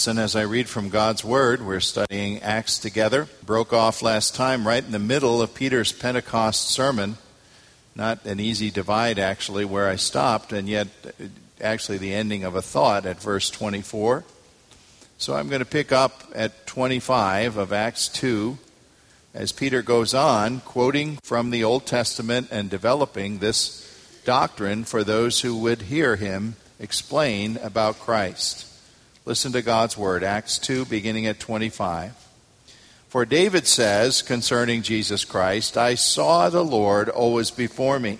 Listen as I read from God's Word. We're studying Acts together. Broke off last time right in the middle of Peter's Pentecost sermon. Not an easy divide, actually, where I stopped, and yet actually the ending of a thought at verse 24. So I'm going to pick up at 25 of Acts 2 as Peter goes on, quoting from the Old Testament and developing this doctrine for those who would hear him explain about Christ. Listen to God's word, Acts 2, beginning at 25. For David says concerning Jesus Christ, I saw the Lord always before me.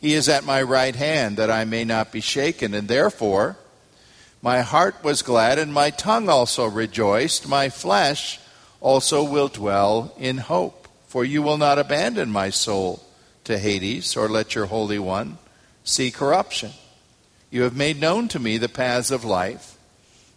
He is at my right hand, that I may not be shaken, and therefore my heart was glad, and my tongue also rejoiced. My flesh also will dwell in hope. For you will not abandon my soul to Hades, or let your Holy One see corruption. You have made known to me the paths of life.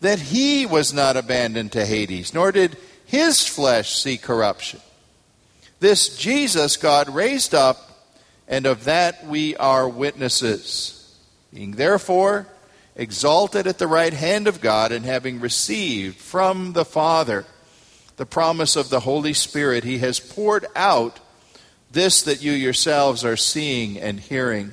that he was not abandoned to Hades, nor did his flesh see corruption. This Jesus God raised up, and of that we are witnesses. Being therefore exalted at the right hand of God, and having received from the Father the promise of the Holy Spirit, he has poured out this that you yourselves are seeing and hearing.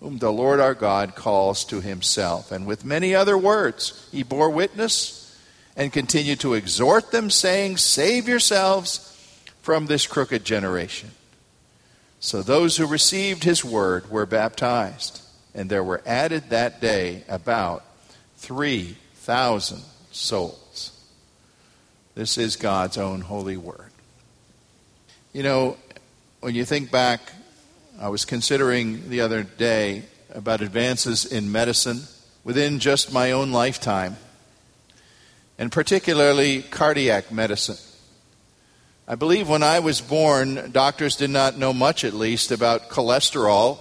whom the Lord our God calls to himself. And with many other words, he bore witness and continued to exhort them, saying, Save yourselves from this crooked generation. So those who received his word were baptized, and there were added that day about 3,000 souls. This is God's own holy word. You know, when you think back I was considering the other day about advances in medicine within just my own lifetime, and particularly cardiac medicine. I believe when I was born, doctors did not know much, at least, about cholesterol.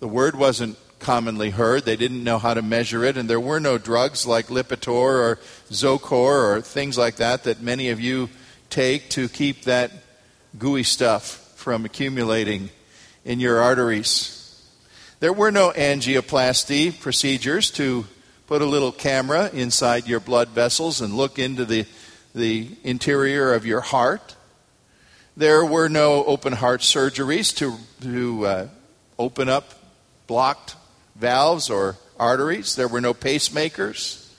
The word wasn't commonly heard. They didn't know how to measure it, and there were no drugs like Lipitor or Zocor or things like that that many of you take to keep that gooey stuff from accumulating in your arteries. There were no angioplasty procedures to put a little camera inside your blood vessels and look into the, the interior of your heart. There were no open heart surgeries to, to uh, open up blocked valves or arteries. There were no pacemakers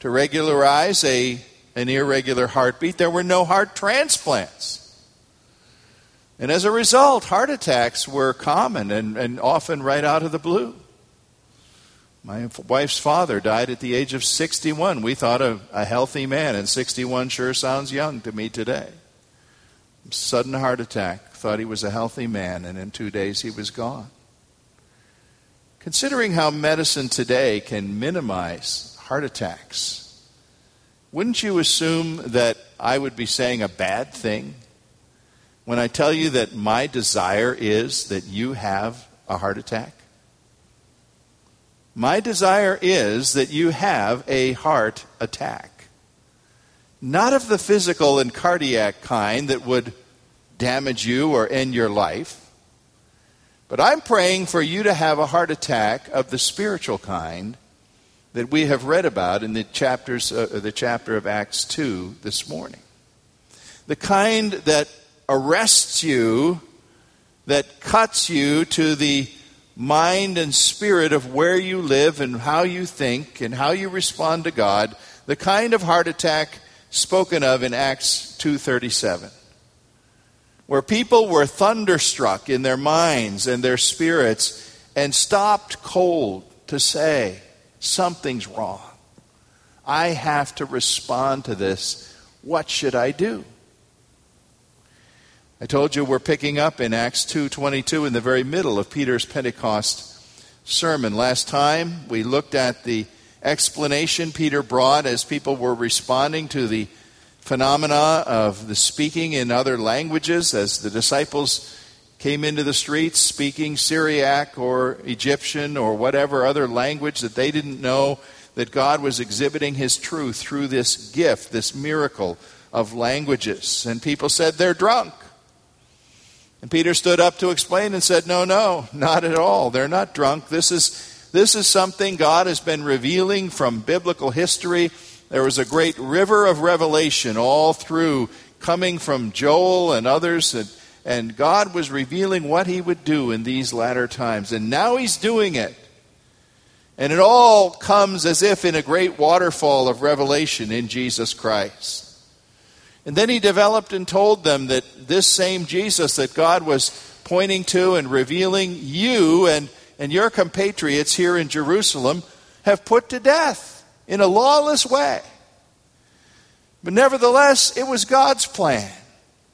to regularize a, an irregular heartbeat. There were no heart transplants. And as a result, heart attacks were common and, and often right out of the blue. My wife's father died at the age of 61. We thought of a healthy man, and 61 sure sounds young to me today. Sudden heart attack. Thought he was a healthy man, and in two days he was gone. Considering how medicine today can minimize heart attacks, wouldn't you assume that I would be saying a bad thing when I tell you that my desire is that you have a heart attack? My desire is that you have a heart attack. Not of the physical and cardiac kind that would damage you or end your life, but I'm praying for you to have a heart attack of the spiritual kind that we have read about in the chapters uh, the chapter of Acts 2 this morning. The kind that arrests you, that cuts you to the mind and spirit of where you live and how you think and how you respond to God, the kind of heart attack spoken of in Acts 2:37 where people were thunderstruck in their minds and their spirits and stopped cold to say something's wrong. I have to respond to this. What should I do? I told you we're picking up in Acts 2:22 in the very middle of Peter's Pentecost sermon. Last time we looked at the explanation Peter brought as people were responding to the phenomena of the speaking in other languages as the disciples came into the streets speaking Syriac or Egyptian or whatever other language that they didn't know that God was exhibiting his truth through this gift, this miracle of languages. And people said they're drunk. And Peter stood up to explain and said, No, no, not at all. They're not drunk. This is, this is something God has been revealing from biblical history. There was a great river of revelation all through, coming from Joel and others, and, and God was revealing what he would do in these latter times. And now he's doing it. And it all comes as if in a great waterfall of revelation in Jesus Christ. And then he developed and told them that this same Jesus that God was pointing to and revealing, you and, and your compatriots here in Jerusalem have put to death in a lawless way. But nevertheless, it was God's plan.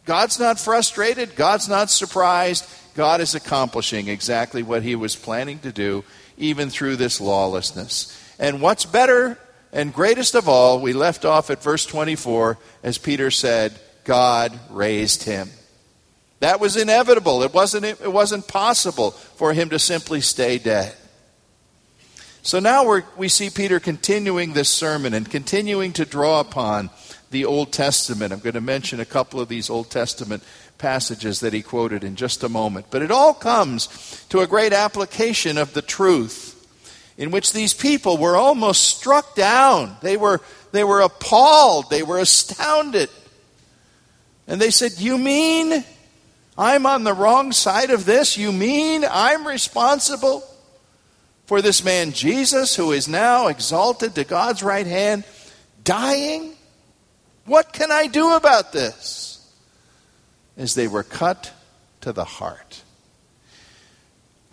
God's not frustrated, God's not surprised. God is accomplishing exactly what he was planning to do, even through this lawlessness. And what's better and greatest of all, we left off at verse 24 as Peter said, God raised him. That was inevitable. It wasn't, it wasn't possible for him to simply stay dead. So now we we see Peter continuing this sermon and continuing to draw upon the Old Testament. I'm going to mention a couple of these Old Testament passages that he quoted in just a moment. But it all comes to a great application of the truth in which these people were almost struck down. They were, they were appalled. They were astounded. And they said, You mean I'm on the wrong side of this? You mean I'm responsible for this man Jesus, who is now exalted to God's right hand, dying? What can I do about this? As they were cut to the heart.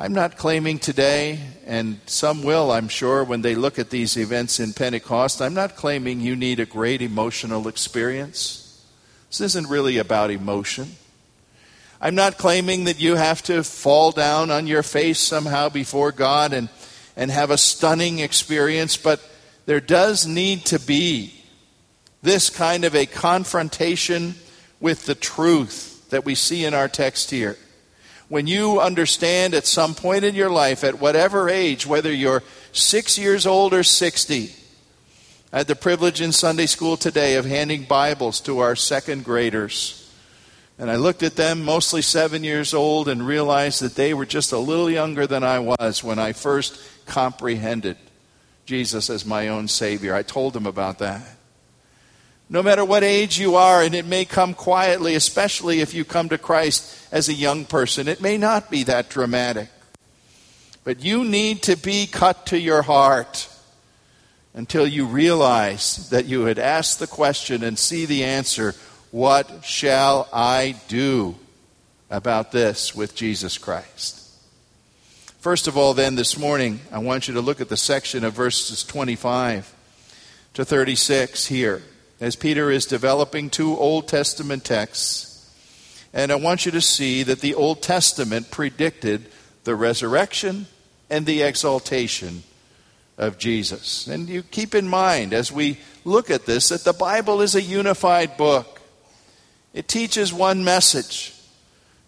I'm not claiming today, and some will, I'm sure, when they look at these events in Pentecost, I'm not claiming you need a great emotional experience. This isn't really about emotion. I'm not claiming that you have to fall down on your face somehow before God and, and have a stunning experience, but there does need to be this kind of a confrontation with the truth that we see in our text here when you understand at some point in your life, at whatever age, whether you're six years old or 60, I had the privilege in Sunday school today of handing Bibles to our second graders. And I looked at them, mostly seven years old, and realized that they were just a little younger than I was when I first comprehended Jesus as my own Savior. I told them about that. No matter what age you are, and it may come quietly, especially if you come to Christ as a young person, it may not be that dramatic. But you need to be cut to your heart until you realize that you had asked the question and see the answer What shall I do? about this with Jesus Christ. First of all, then, this morning, I want you to look at the section of verses 25 to 36 here, as Peter is developing two Old Testament texts. And I want you to see that the Old Testament predicted the resurrection and the exaltation of Jesus. And you keep in mind as we look at this that the Bible is a unified book. It teaches one message.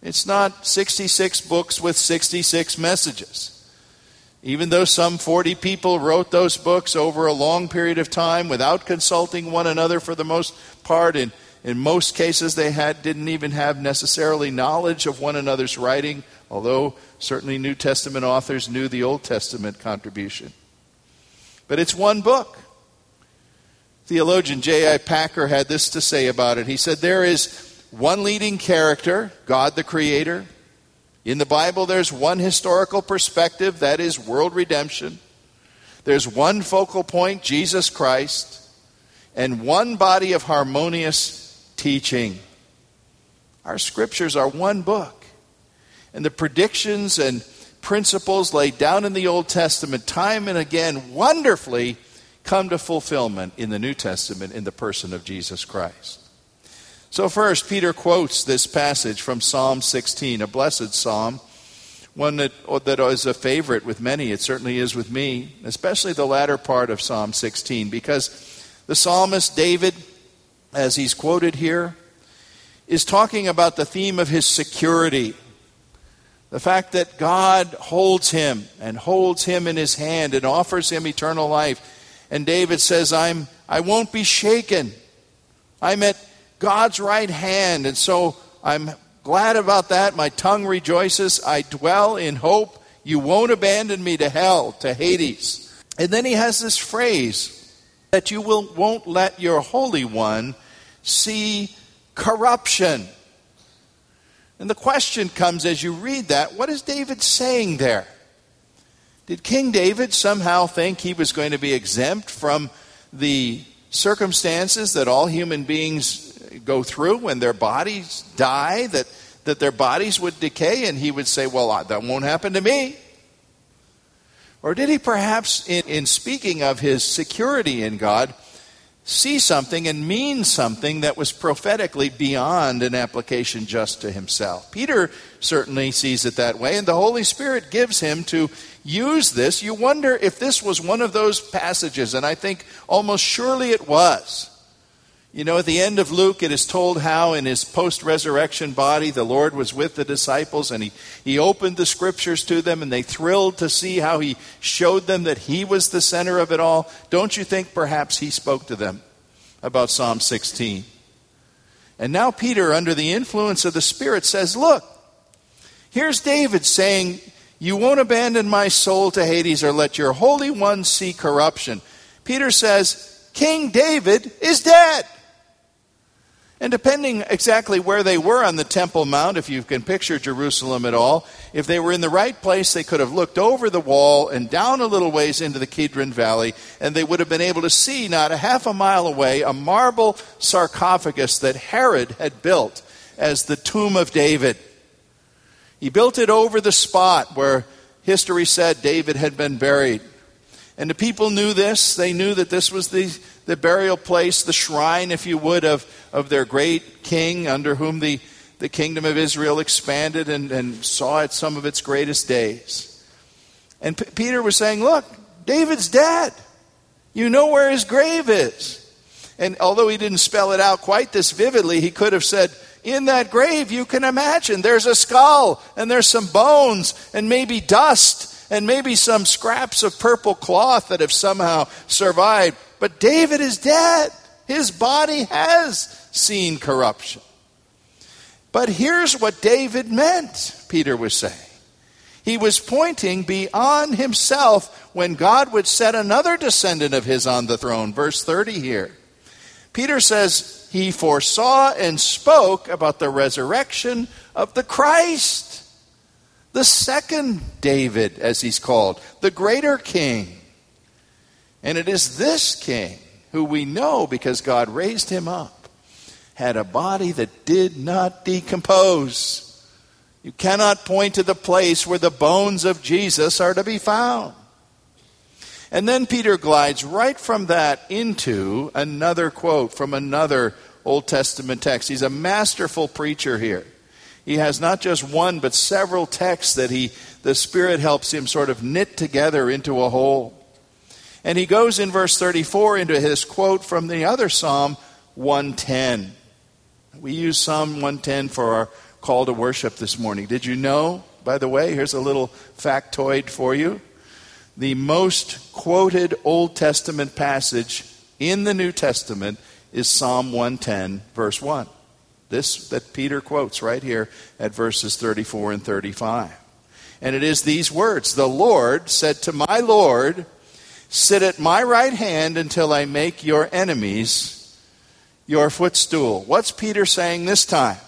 It's not 66 books with 66 messages. Even though some 40 people wrote those books over a long period of time without consulting one another for the most part, in, in most cases they had, didn't even have necessarily knowledge of one another's writing, although certainly New Testament authors knew the Old Testament contribution. But it's one book. Theologian J.I. Packer had this to say about it. He said, There is one leading character, God the Creator. In the Bible, there's one historical perspective, that is world redemption. There's one focal point, Jesus Christ, and one body of harmonious teaching. Our scriptures are one book. And the predictions and principles laid down in the Old Testament, time and again, wonderfully come to fulfillment in the New Testament in the person of Jesus Christ. So, first, Peter quotes this passage from Psalm 16, a blessed psalm, one that, oh, that is a favorite with many. It certainly is with me, especially the latter part of Psalm 16, because the psalmist David, as he's quoted here, is talking about the theme of his security. The fact that God holds him and holds him in his hand and offers him eternal life. And David says, I'm, I won't be shaken. I'm at God's right hand. And so I'm glad about that. My tongue rejoices. I dwell in hope. You won't abandon me to hell, to Hades. And then he has this phrase that you will, won't let your Holy One see corruption. And the question comes as you read that what is David saying there? Did King David somehow think he was going to be exempt from the circumstances that all human beings go through when their bodies die, that, that their bodies would decay, and he would say, Well, that won't happen to me. Or did he perhaps, in, in speaking of his security in God, see something and mean something that was prophetically beyond an application just to himself? Peter certainly sees it that way, and the Holy Spirit gives him to use this. You wonder if this was one of those passages, and I think almost surely it was you know, at the end of Luke, it is told how in his post resurrection body the Lord was with the disciples and he, he opened the scriptures to them and they thrilled to see how he showed them that he was the center of it all. Don't you think perhaps he spoke to them about Psalm 16? And now Peter, under the influence of the Spirit, says, Look, here's David saying, You won't abandon my soul to Hades or let your Holy One see corruption. Peter says, King David is dead. And depending exactly where they were on the Temple Mount, if you can picture Jerusalem at all, if they were in the right place, they could have looked over the wall and down a little ways into the Kidron Valley, and they would have been able to see, not a half a mile away, a marble sarcophagus that Herod had built as the tomb of David. He built it over the spot where history said David had been buried. And the people knew this. They knew that this was the, the burial place, the shrine, if you would, of, of their great king under whom the, the kingdom of Israel expanded and, and saw it some of its greatest days. And P- Peter was saying, Look, David's dead. You know where his grave is. And although he didn't spell it out quite this vividly, he could have said, In that grave, you can imagine there's a skull and there's some bones and maybe dust and maybe some scraps of purple cloth that have somehow survived. But David is dead. His body has seen corruption. But here's what David meant, Peter was saying. He was pointing beyond himself when God would set another descendant of his on the throne. Verse 30 here. Peter says, He foresaw and spoke about the resurrection of the Christ the second David, as he's called, the greater king. And it is this king who we know, because God raised him up, had a body that did not decompose. You cannot point to the place where the bones of Jesus are to be found. And then Peter glides right from that into another quote from another Old Testament text. He's a masterful preacher here. He has not just one, but several texts that he, the Spirit helps him sort of knit together into a whole. And he goes in verse 34 into his quote from the other Psalm 110. We use Psalm 110 for our call to worship this morning. Did you know, by the way, here's a little factoid for you. The most quoted Old Testament passage in the New Testament is Psalm 110, verse 1. This that Peter quotes right here at verses 34 and 35. And it is these words The Lord said to my Lord, Sit at my right hand until I make your enemies your footstool. What's Peter saying this time?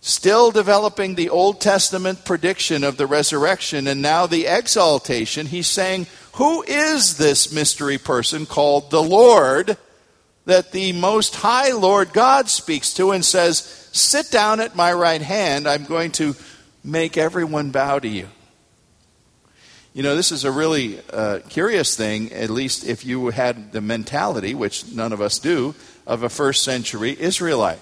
Still developing the Old Testament prediction of the resurrection and now the exaltation, he's saying, Who is this mystery person called the Lord that the Most High Lord God speaks to and says, Sit down at my right hand, I'm going to make everyone bow to you? You know, this is a really uh, curious thing, at least if you had the mentality, which none of us do, of a first century Israelite.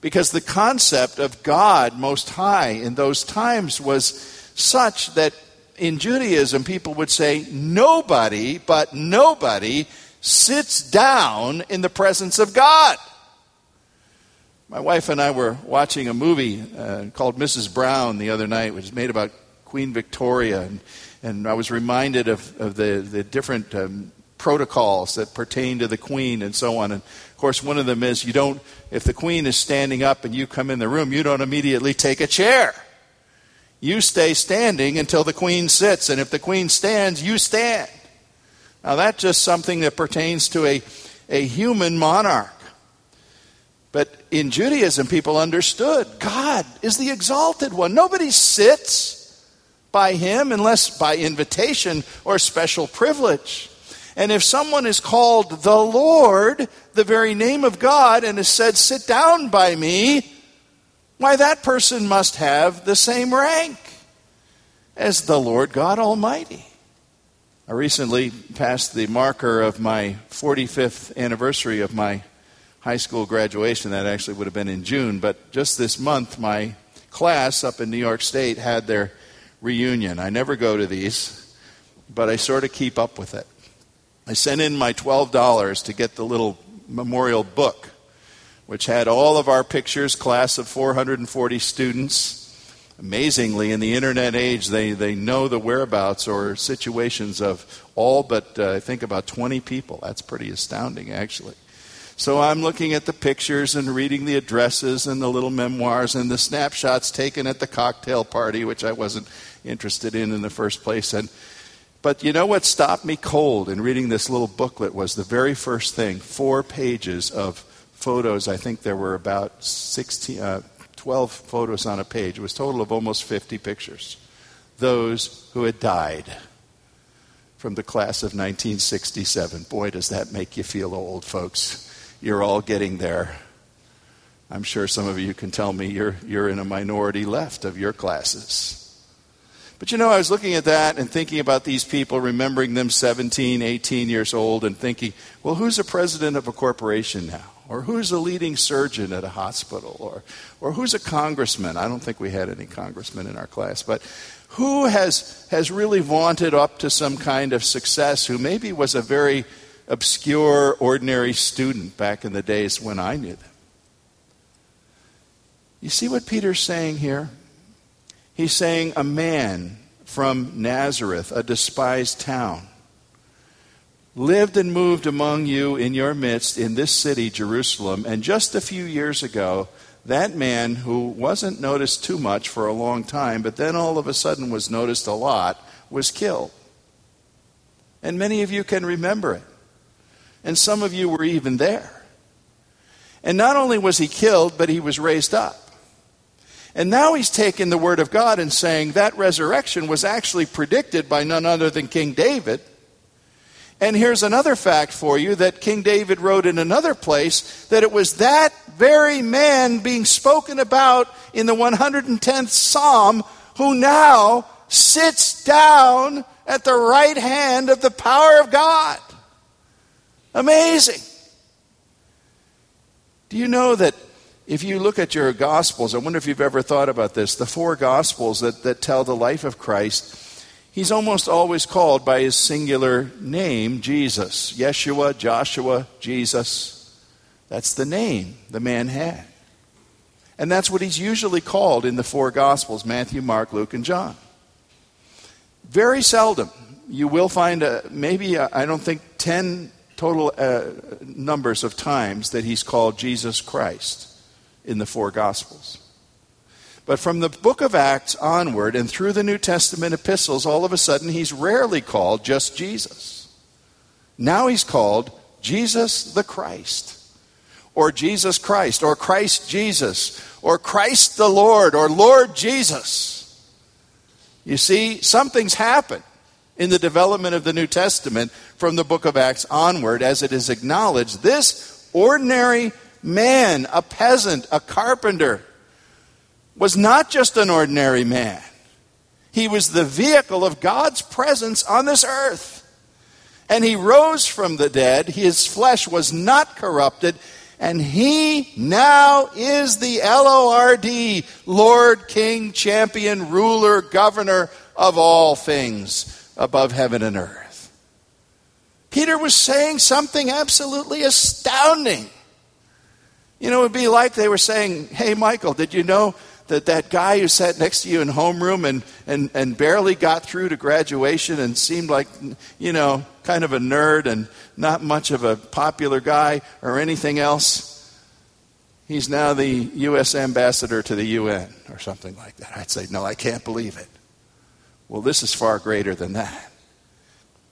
Because the concept of God Most High in those times was such that in Judaism people would say, nobody, but nobody, sits down in the presence of God. My wife and I were watching a movie uh, called Mrs. Brown the other night, which is made about Queen Victoria. And, and I was reminded of, of the, the different um, protocols that pertain to the Queen and so on. And of course, one of them is you don't, if the Queen is standing up and you come in the room, you don't immediately take a chair. You stay standing until the Queen sits. And if the Queen stands, you stand. Now, that's just something that pertains to a, a human monarch. But in Judaism, people understood God is the exalted one. Nobody sits by him unless by invitation or special privilege. And if someone is called the Lord, the very name of God, and is said, Sit down by me, why, that person must have the same rank as the Lord God Almighty. I recently passed the marker of my 45th anniversary of my high school graduation. That actually would have been in June, but just this month, my class up in New York State had their reunion. I never go to these, but I sort of keep up with it. I sent in my $12 to get the little memorial book, which had all of our pictures, class of 440 students. Amazingly, in the internet age, they, they know the whereabouts or situations of all but, uh, I think, about 20 people. That's pretty astounding, actually. So I'm looking at the pictures and reading the addresses and the little memoirs and the snapshots taken at the cocktail party, which I wasn't interested in in the first place. And but you know what stopped me cold in reading this little booklet was the very first thing four pages of photos. I think there were about 16, uh, 12 photos on a page. It was total of almost 50 pictures. Those who had died from the class of 1967. Boy, does that make you feel old, folks. You're all getting there. I'm sure some of you can tell me you're, you're in a minority left of your classes. But you know, I was looking at that and thinking about these people, remembering them 17, 18 years old, and thinking, well, who's a president of a corporation now? Or who's a leading surgeon at a hospital? Or, or who's a congressman? I don't think we had any congressmen in our class, but who has, has really vaunted up to some kind of success who maybe was a very obscure, ordinary student back in the days when I knew them? You see what Peter's saying here? He's saying, A man from Nazareth, a despised town, lived and moved among you in your midst in this city, Jerusalem. And just a few years ago, that man who wasn't noticed too much for a long time, but then all of a sudden was noticed a lot, was killed. And many of you can remember it. And some of you were even there. And not only was he killed, but he was raised up. And now he's taking the word of God and saying that resurrection was actually predicted by none other than King David. And here's another fact for you that King David wrote in another place that it was that very man being spoken about in the 110th Psalm who now sits down at the right hand of the power of God. Amazing. Do you know that if you look at your Gospels, I wonder if you've ever thought about this, the four Gospels that, that tell the life of Christ, he's almost always called by his singular name, Jesus. Yeshua, Joshua, Jesus. That's the name the man had. And that's what he's usually called in the four Gospels Matthew, Mark, Luke, and John. Very seldom. You will find a, maybe, a, I don't think, 10 total uh, numbers of times that he's called Jesus Christ in the four Gospels. But from the book of Acts onward and through the New Testament epistles, all of a sudden he's rarely called just Jesus. Now he's called Jesus the Christ, or Jesus Christ, or Christ Jesus, or Christ the Lord, or Lord Jesus. You see, something's happened in the development of the New Testament from the book of Acts onward as it is acknowledged this ordinary man, a peasant, a carpenter, was not just an ordinary man. He was the vehicle of God's presence on this earth. And he rose from the dead. His flesh was not corrupted. And he now is the L O R D, Lord, King, Champion, Ruler, Governor of all things above heaven and earth. Peter was saying something absolutely astounding. You know, it would be like they were saying, Hey, Michael, did you know that that guy who sat next to you in homeroom and, and, and barely got through to graduation and seemed like, you know, kind of a nerd and not much of a popular guy or anything else? He's now the U.S. ambassador to the UN or something like that. I'd say, No, I can't believe it. Well, this is far greater than that.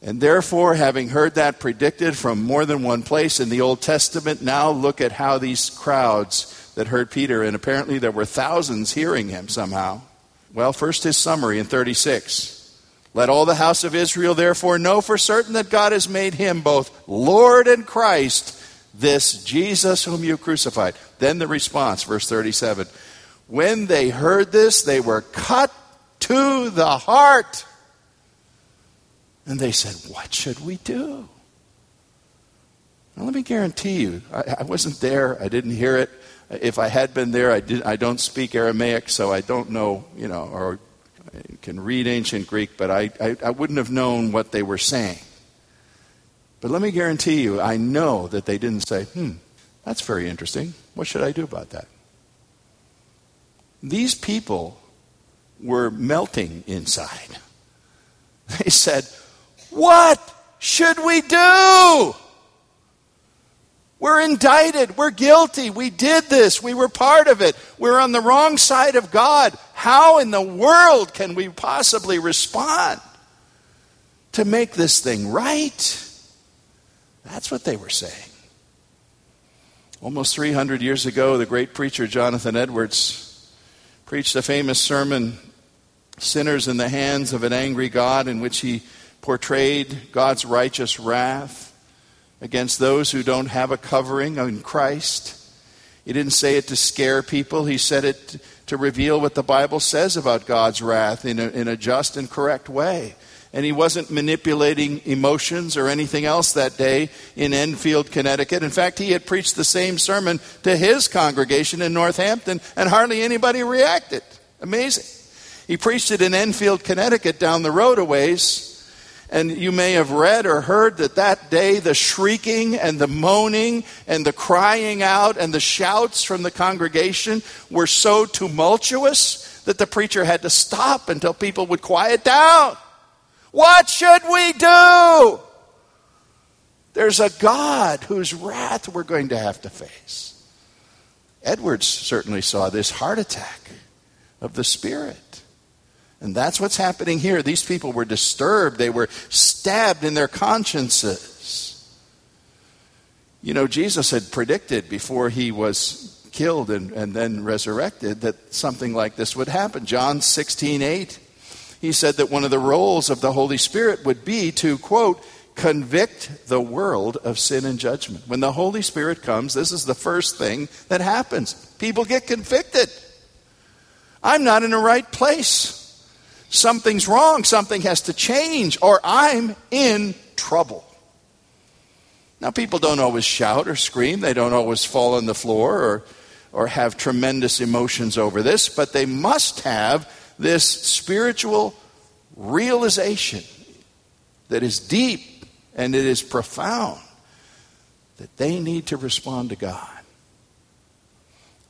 And therefore, having heard that predicted from more than one place in the Old Testament, now look at how these crowds that heard Peter, and apparently there were thousands hearing him somehow. Well, first his summary in 36. Let all the house of Israel therefore know for certain that God has made him both Lord and Christ, this Jesus whom you crucified. Then the response, verse 37. When they heard this, they were cut to the heart and they said, What should we do? Now, let me guarantee you, I, I, wasn't there, I didn't hear it. If I had been there, I, did, I don't speak Aramaic, so I don't know, you know, or I can read ancient Greek, but I, I, I wouldn't have known what they were saying. But let me guarantee you, I know that they didn't say, hmm, that's very interesting. What should I do about that? These people were melting inside. They said, what should we do? We're indicted. We're guilty. We did this. We were part of it. We're on the wrong side of God. How in the world can we possibly respond to make this thing right? That's what they were saying. Almost 300 years ago, the great preacher Jonathan Edwards preached a famous sermon, Sinners in the Hands of an Angry God, in which he portrayed God's righteous wrath against those who don't have a covering in Christ. He didn't say it to scare people, he said it to reveal what the Bible says about God's wrath in a, in a just and correct way. And he wasn't manipulating emotions or anything else that day in Enfield, Connecticut. In fact, he had preached the same sermon to his congregation in Northampton, and hardly anybody reacted. Amazing. He preached it in Enfield, Connecticut, down the road a ways and you may have read or heard that that day the shrieking and the moaning and the crying out and the shouts from the congregation were so tumultuous that the preacher had to stop until people would quiet down. What should we do? There's a God whose wrath we're going to have to face. Edwards certainly saw this heart attack of the Spirit. And that's what's happening here. These people were disturbed, they were stabbed in their consciences. You know, Jesus had predicted before he was killed and, and then resurrected that something like this would happen. John 16, 8, he said that one of the roles of the Holy Spirit would be to, quote, convict the world of sin and judgment. When the Holy Spirit comes, this is the first thing that happens. People get convicted. I'm not in the right place. Something's wrong. Something has to change, or I'm in trouble. Now, people don't always shout or scream, they don't always fall on the floor or, or have tremendous emotions over this, but they must have this spiritual realization that is deep and it is profound that they need to respond to God.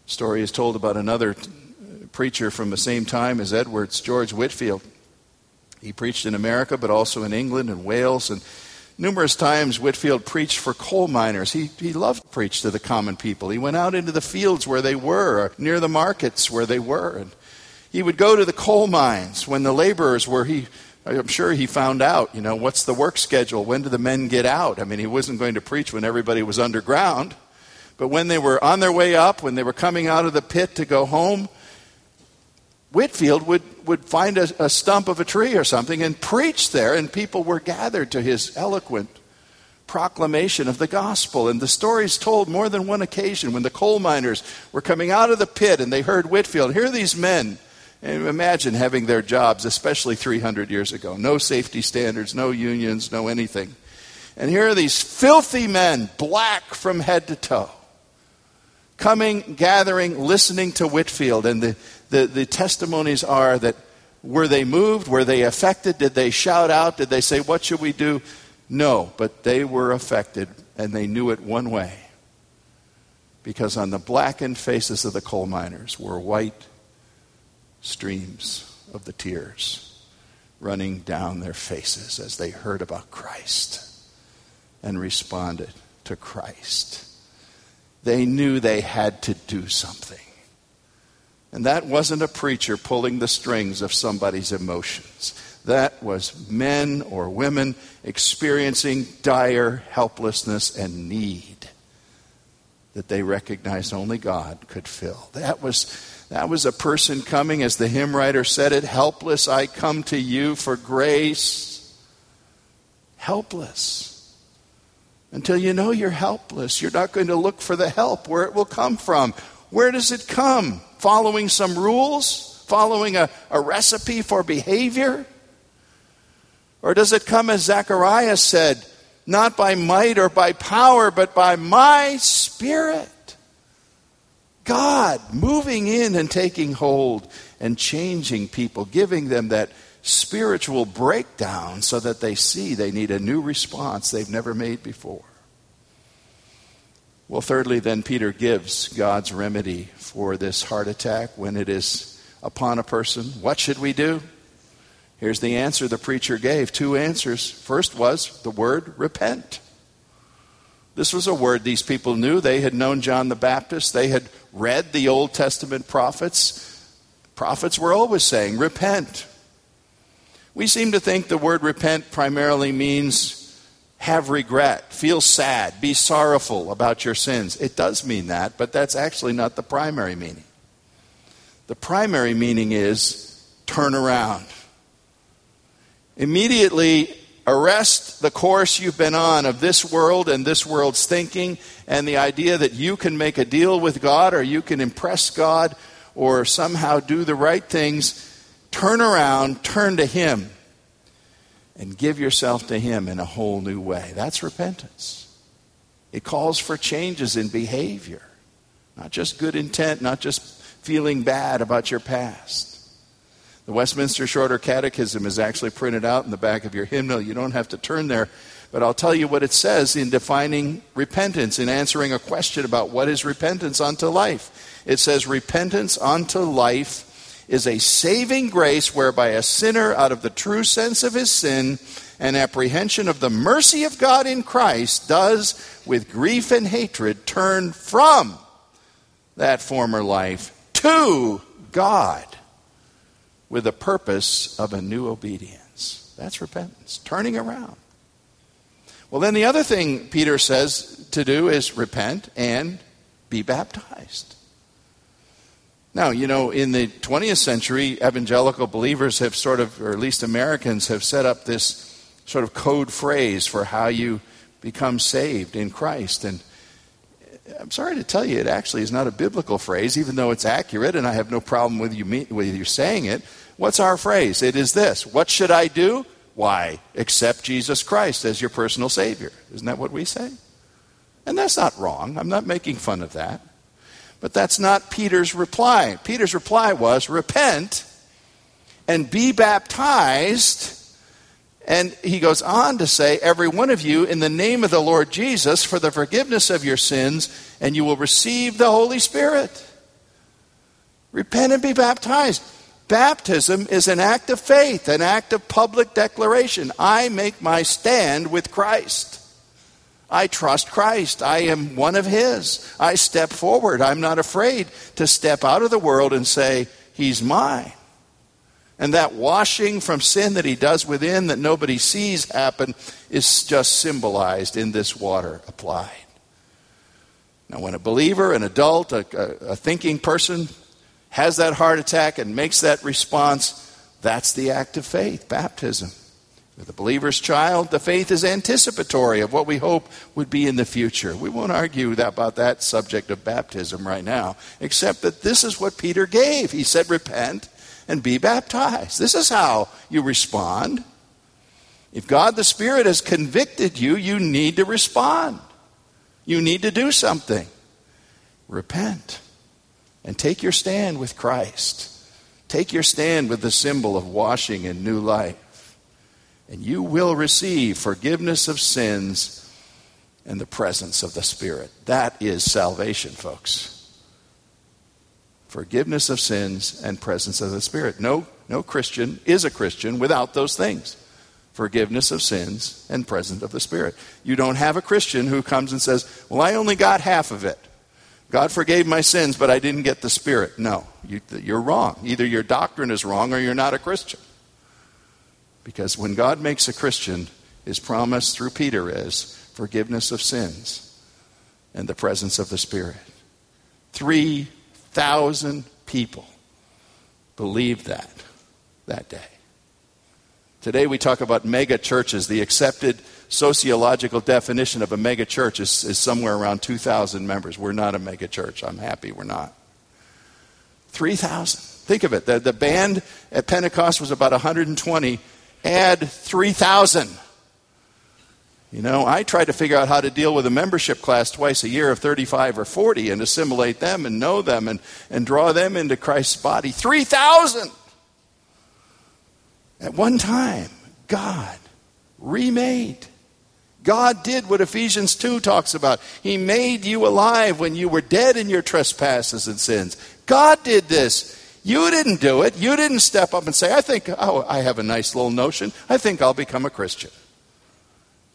story is told about another preacher from the same time as Edwards, George Whitefield. He preached in America, but also in England and Wales. And numerous times, Whitefield preached for coal miners. He, he loved to preach to the common people. He went out into the fields where they were, near the markets where they were. And he would go to the coal mines when the laborers were. He, I'm sure he found out, you know, what's the work schedule? When do the men get out? I mean, he wasn't going to preach when everybody was underground. But when they were on their way up, when they were coming out of the pit to go home, Whitefield would, would find a, a stump of a tree or something and preach there, and people were gathered to his eloquent proclamation of the gospel. And the story's told more than one occasion when the coal miners were coming out of the pit and they heard Whitefield. Here are these men. And imagine having their jobs, especially 300 years ago. No safety standards, no unions, no anything. And here are these filthy men, black from head to toe, coming, gathering, listening to Whitefield. And the, the, the testimonies are that were they moved? Were they affected? Did they shout out? Did they say, What should we do? No, but they were affected and they knew it one way. Because on the blackened faces of the coal miners were white streams of the tears running down their faces as they heard about Christ and responded to Christ. They knew they had to do something. And that wasn't a preacher pulling the strings of somebody's emotions. That was men or women experiencing dire helplessness and need that they recognized only God could fill. That was, that was a person coming, as the hymn writer said it, helpless, I come to you for grace. Helpless. Until you know you're helpless, you're not going to look for the help where it will come from. Where does it come? Following some rules? Following a, a recipe for behavior? Or does it come as Zacharias said, not by might or by power, but by my spirit? God moving in and taking hold and changing people, giving them that spiritual breakdown so that they see they need a new response they've never made before. Well, thirdly, then Peter gives God's remedy for this heart attack when it is upon a person. What should we do? Here's the answer the preacher gave. Two answers. First was the word repent. This was a word these people knew. They had known John the Baptist, they had read the Old Testament prophets. Prophets were always saying, repent. We seem to think the word repent primarily means have regret, feel sad, be sorrowful about your sins. It does mean that, but that's actually not the primary meaning. The primary meaning is turn around. Immediately arrest the course you've been on of this world and this world's thinking and the idea that you can make a deal with God or you can impress God or somehow do the right things. Turn around, turn to Him and give yourself to Him in a whole new way. That's repentance. It calls for changes in behavior, not just good intent, not just feeling bad about your past. The Westminster Shorter Catechism is actually printed out in the back of your hymnal. You don't have to turn there, but I'll tell you what it says in defining repentance, in answering a question about what is repentance unto life. It says, Repentance unto life is a saving grace whereby a sinner, out of the true sense of his sin and apprehension of the mercy of God in Christ, does, with grief and hatred, turn from that former life to God with the purpose of a new obedience. That's repentance, turning around. Well, then the other thing Peter says to do is repent and be baptized. Now, you know, in the 20th century, evangelical believers have sort of, or at least Americans, have set up this sort of code phrase for how you become saved in Christ. And uh, I'm sorry to tell you, it actually is not a biblical phrase, even though it's accurate, and I have no problem with you, with you saying it. What's our phrase? It is this What should I do? Why? Accept Jesus Christ as your personal Savior. Isn't that what we say? And that's not wrong. I'm not making fun of that. But that's not Peter's reply. Peter's reply was repent and be baptized. And he goes on to say, Every one of you, in the name of the Lord Jesus, for the forgiveness of your sins, and you will receive the Holy Spirit. Repent and be baptized. Baptism is an act of faith, an act of public declaration. I make my stand with Christ. I trust Christ. I am one of His. I step forward. I'm not afraid to step out of the world and say, He's mine. And that washing from sin that He does within that nobody sees happen is just symbolized in this water applied. Now, when a believer, an adult, a, a, a thinking person has that heart attack and makes that response, that's the act of faith, baptism. For the believer's child, the faith is anticipatory of what we hope would be in the future. We won't argue about that subject of baptism right now, except that this is what Peter gave. He said, Repent and be baptized. This is how you respond. If God the Spirit has convicted you, you need to respond. You need to do something. Repent and take your stand with Christ. Take your stand with the symbol of washing and new life and you will receive forgiveness of sins and the presence of the Spirit. That is salvation, folks. Forgiveness of sins and presence of the Spirit. No, no Christian is a Christian without those things forgiveness of sins and presence of the Spirit. You don't have a Christian who comes and says, Well, I only got half of it. God forgave my sins, but I didn't get the Spirit. No, you, are wrong. Either your doctrine is wrong or you're not a Christian. Because when God makes a Christian, his promise through Peter is forgiveness of sins and the presence of the Spirit. 3,000 people believed that that day. Today we talk about mega churches. The accepted sociological definition of a mega church is, is somewhere around 2,000 members. We're not a mega church. I'm happy we're not. 3,000. Think of it. The, the band at Pentecost was about 120 add 3,000. You know, I try to figure out how to deal with a membership class twice a year of 35 or 40 and assimilate them and know them and, and draw them into Christ's body. 3,000! At one time, God remade. God did what Ephesians 2 talks about. He made you alive when you were dead in your trespasses and sins. God did this. You didn't do it. You didn't step up and say, I think, oh, I have a nice little notion. I think I'll become a Christian.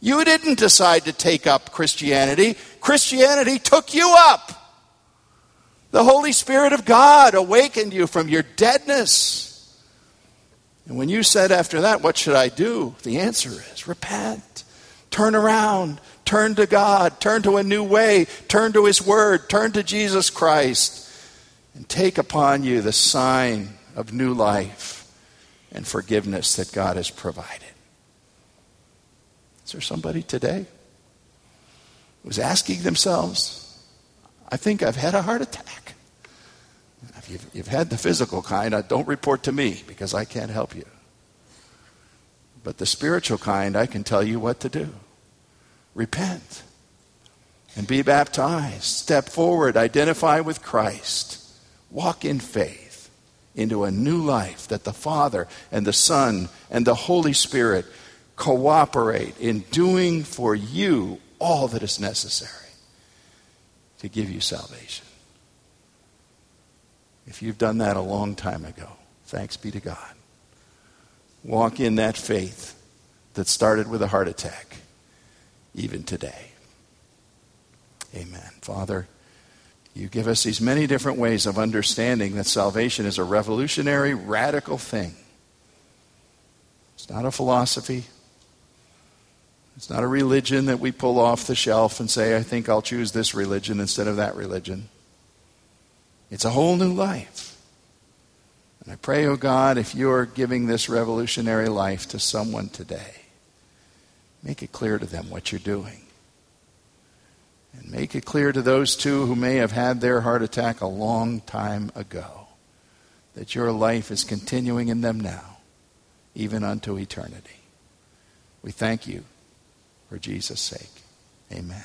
You didn't decide to take up Christianity. Christianity took you up. The Holy Spirit of God awakened you from your deadness. And when you said after that, What should I do? The answer is repent, turn around, turn to God, turn to a new way, turn to His Word, turn to Jesus Christ and take upon you the sign of new life and forgiveness that God has provided. Is there somebody today who's asking themselves, I think I've had a heart attack? If you've, you've had the physical kind, uh, don't report to me because I can't help you. But the spiritual kind, I can tell you what to do. Repent and be baptized. Step forward, identify with Christ walk in faith into a new life that the Father and the Son and the Holy Spirit cooperate in doing for you all that is necessary to give you salvation. If you've done that a long time ago, thanks be to God. Walk in that faith that started with a heart attack, even today. Amen. Father, you give us these many different ways of understanding that salvation is a revolutionary, radical thing. It's not a philosophy. It's not a religion that we pull off the shelf and say, I think I'll choose this religion instead of that religion. It's a whole new life. And I pray, oh God, if you're giving this revolutionary life to someone today, Make it clear to them what you're doing. And make it clear to those two who may have had their heart attack a long time ago that your life is continuing in them now, even unto eternity. We thank you for Jesus' sake. Amen.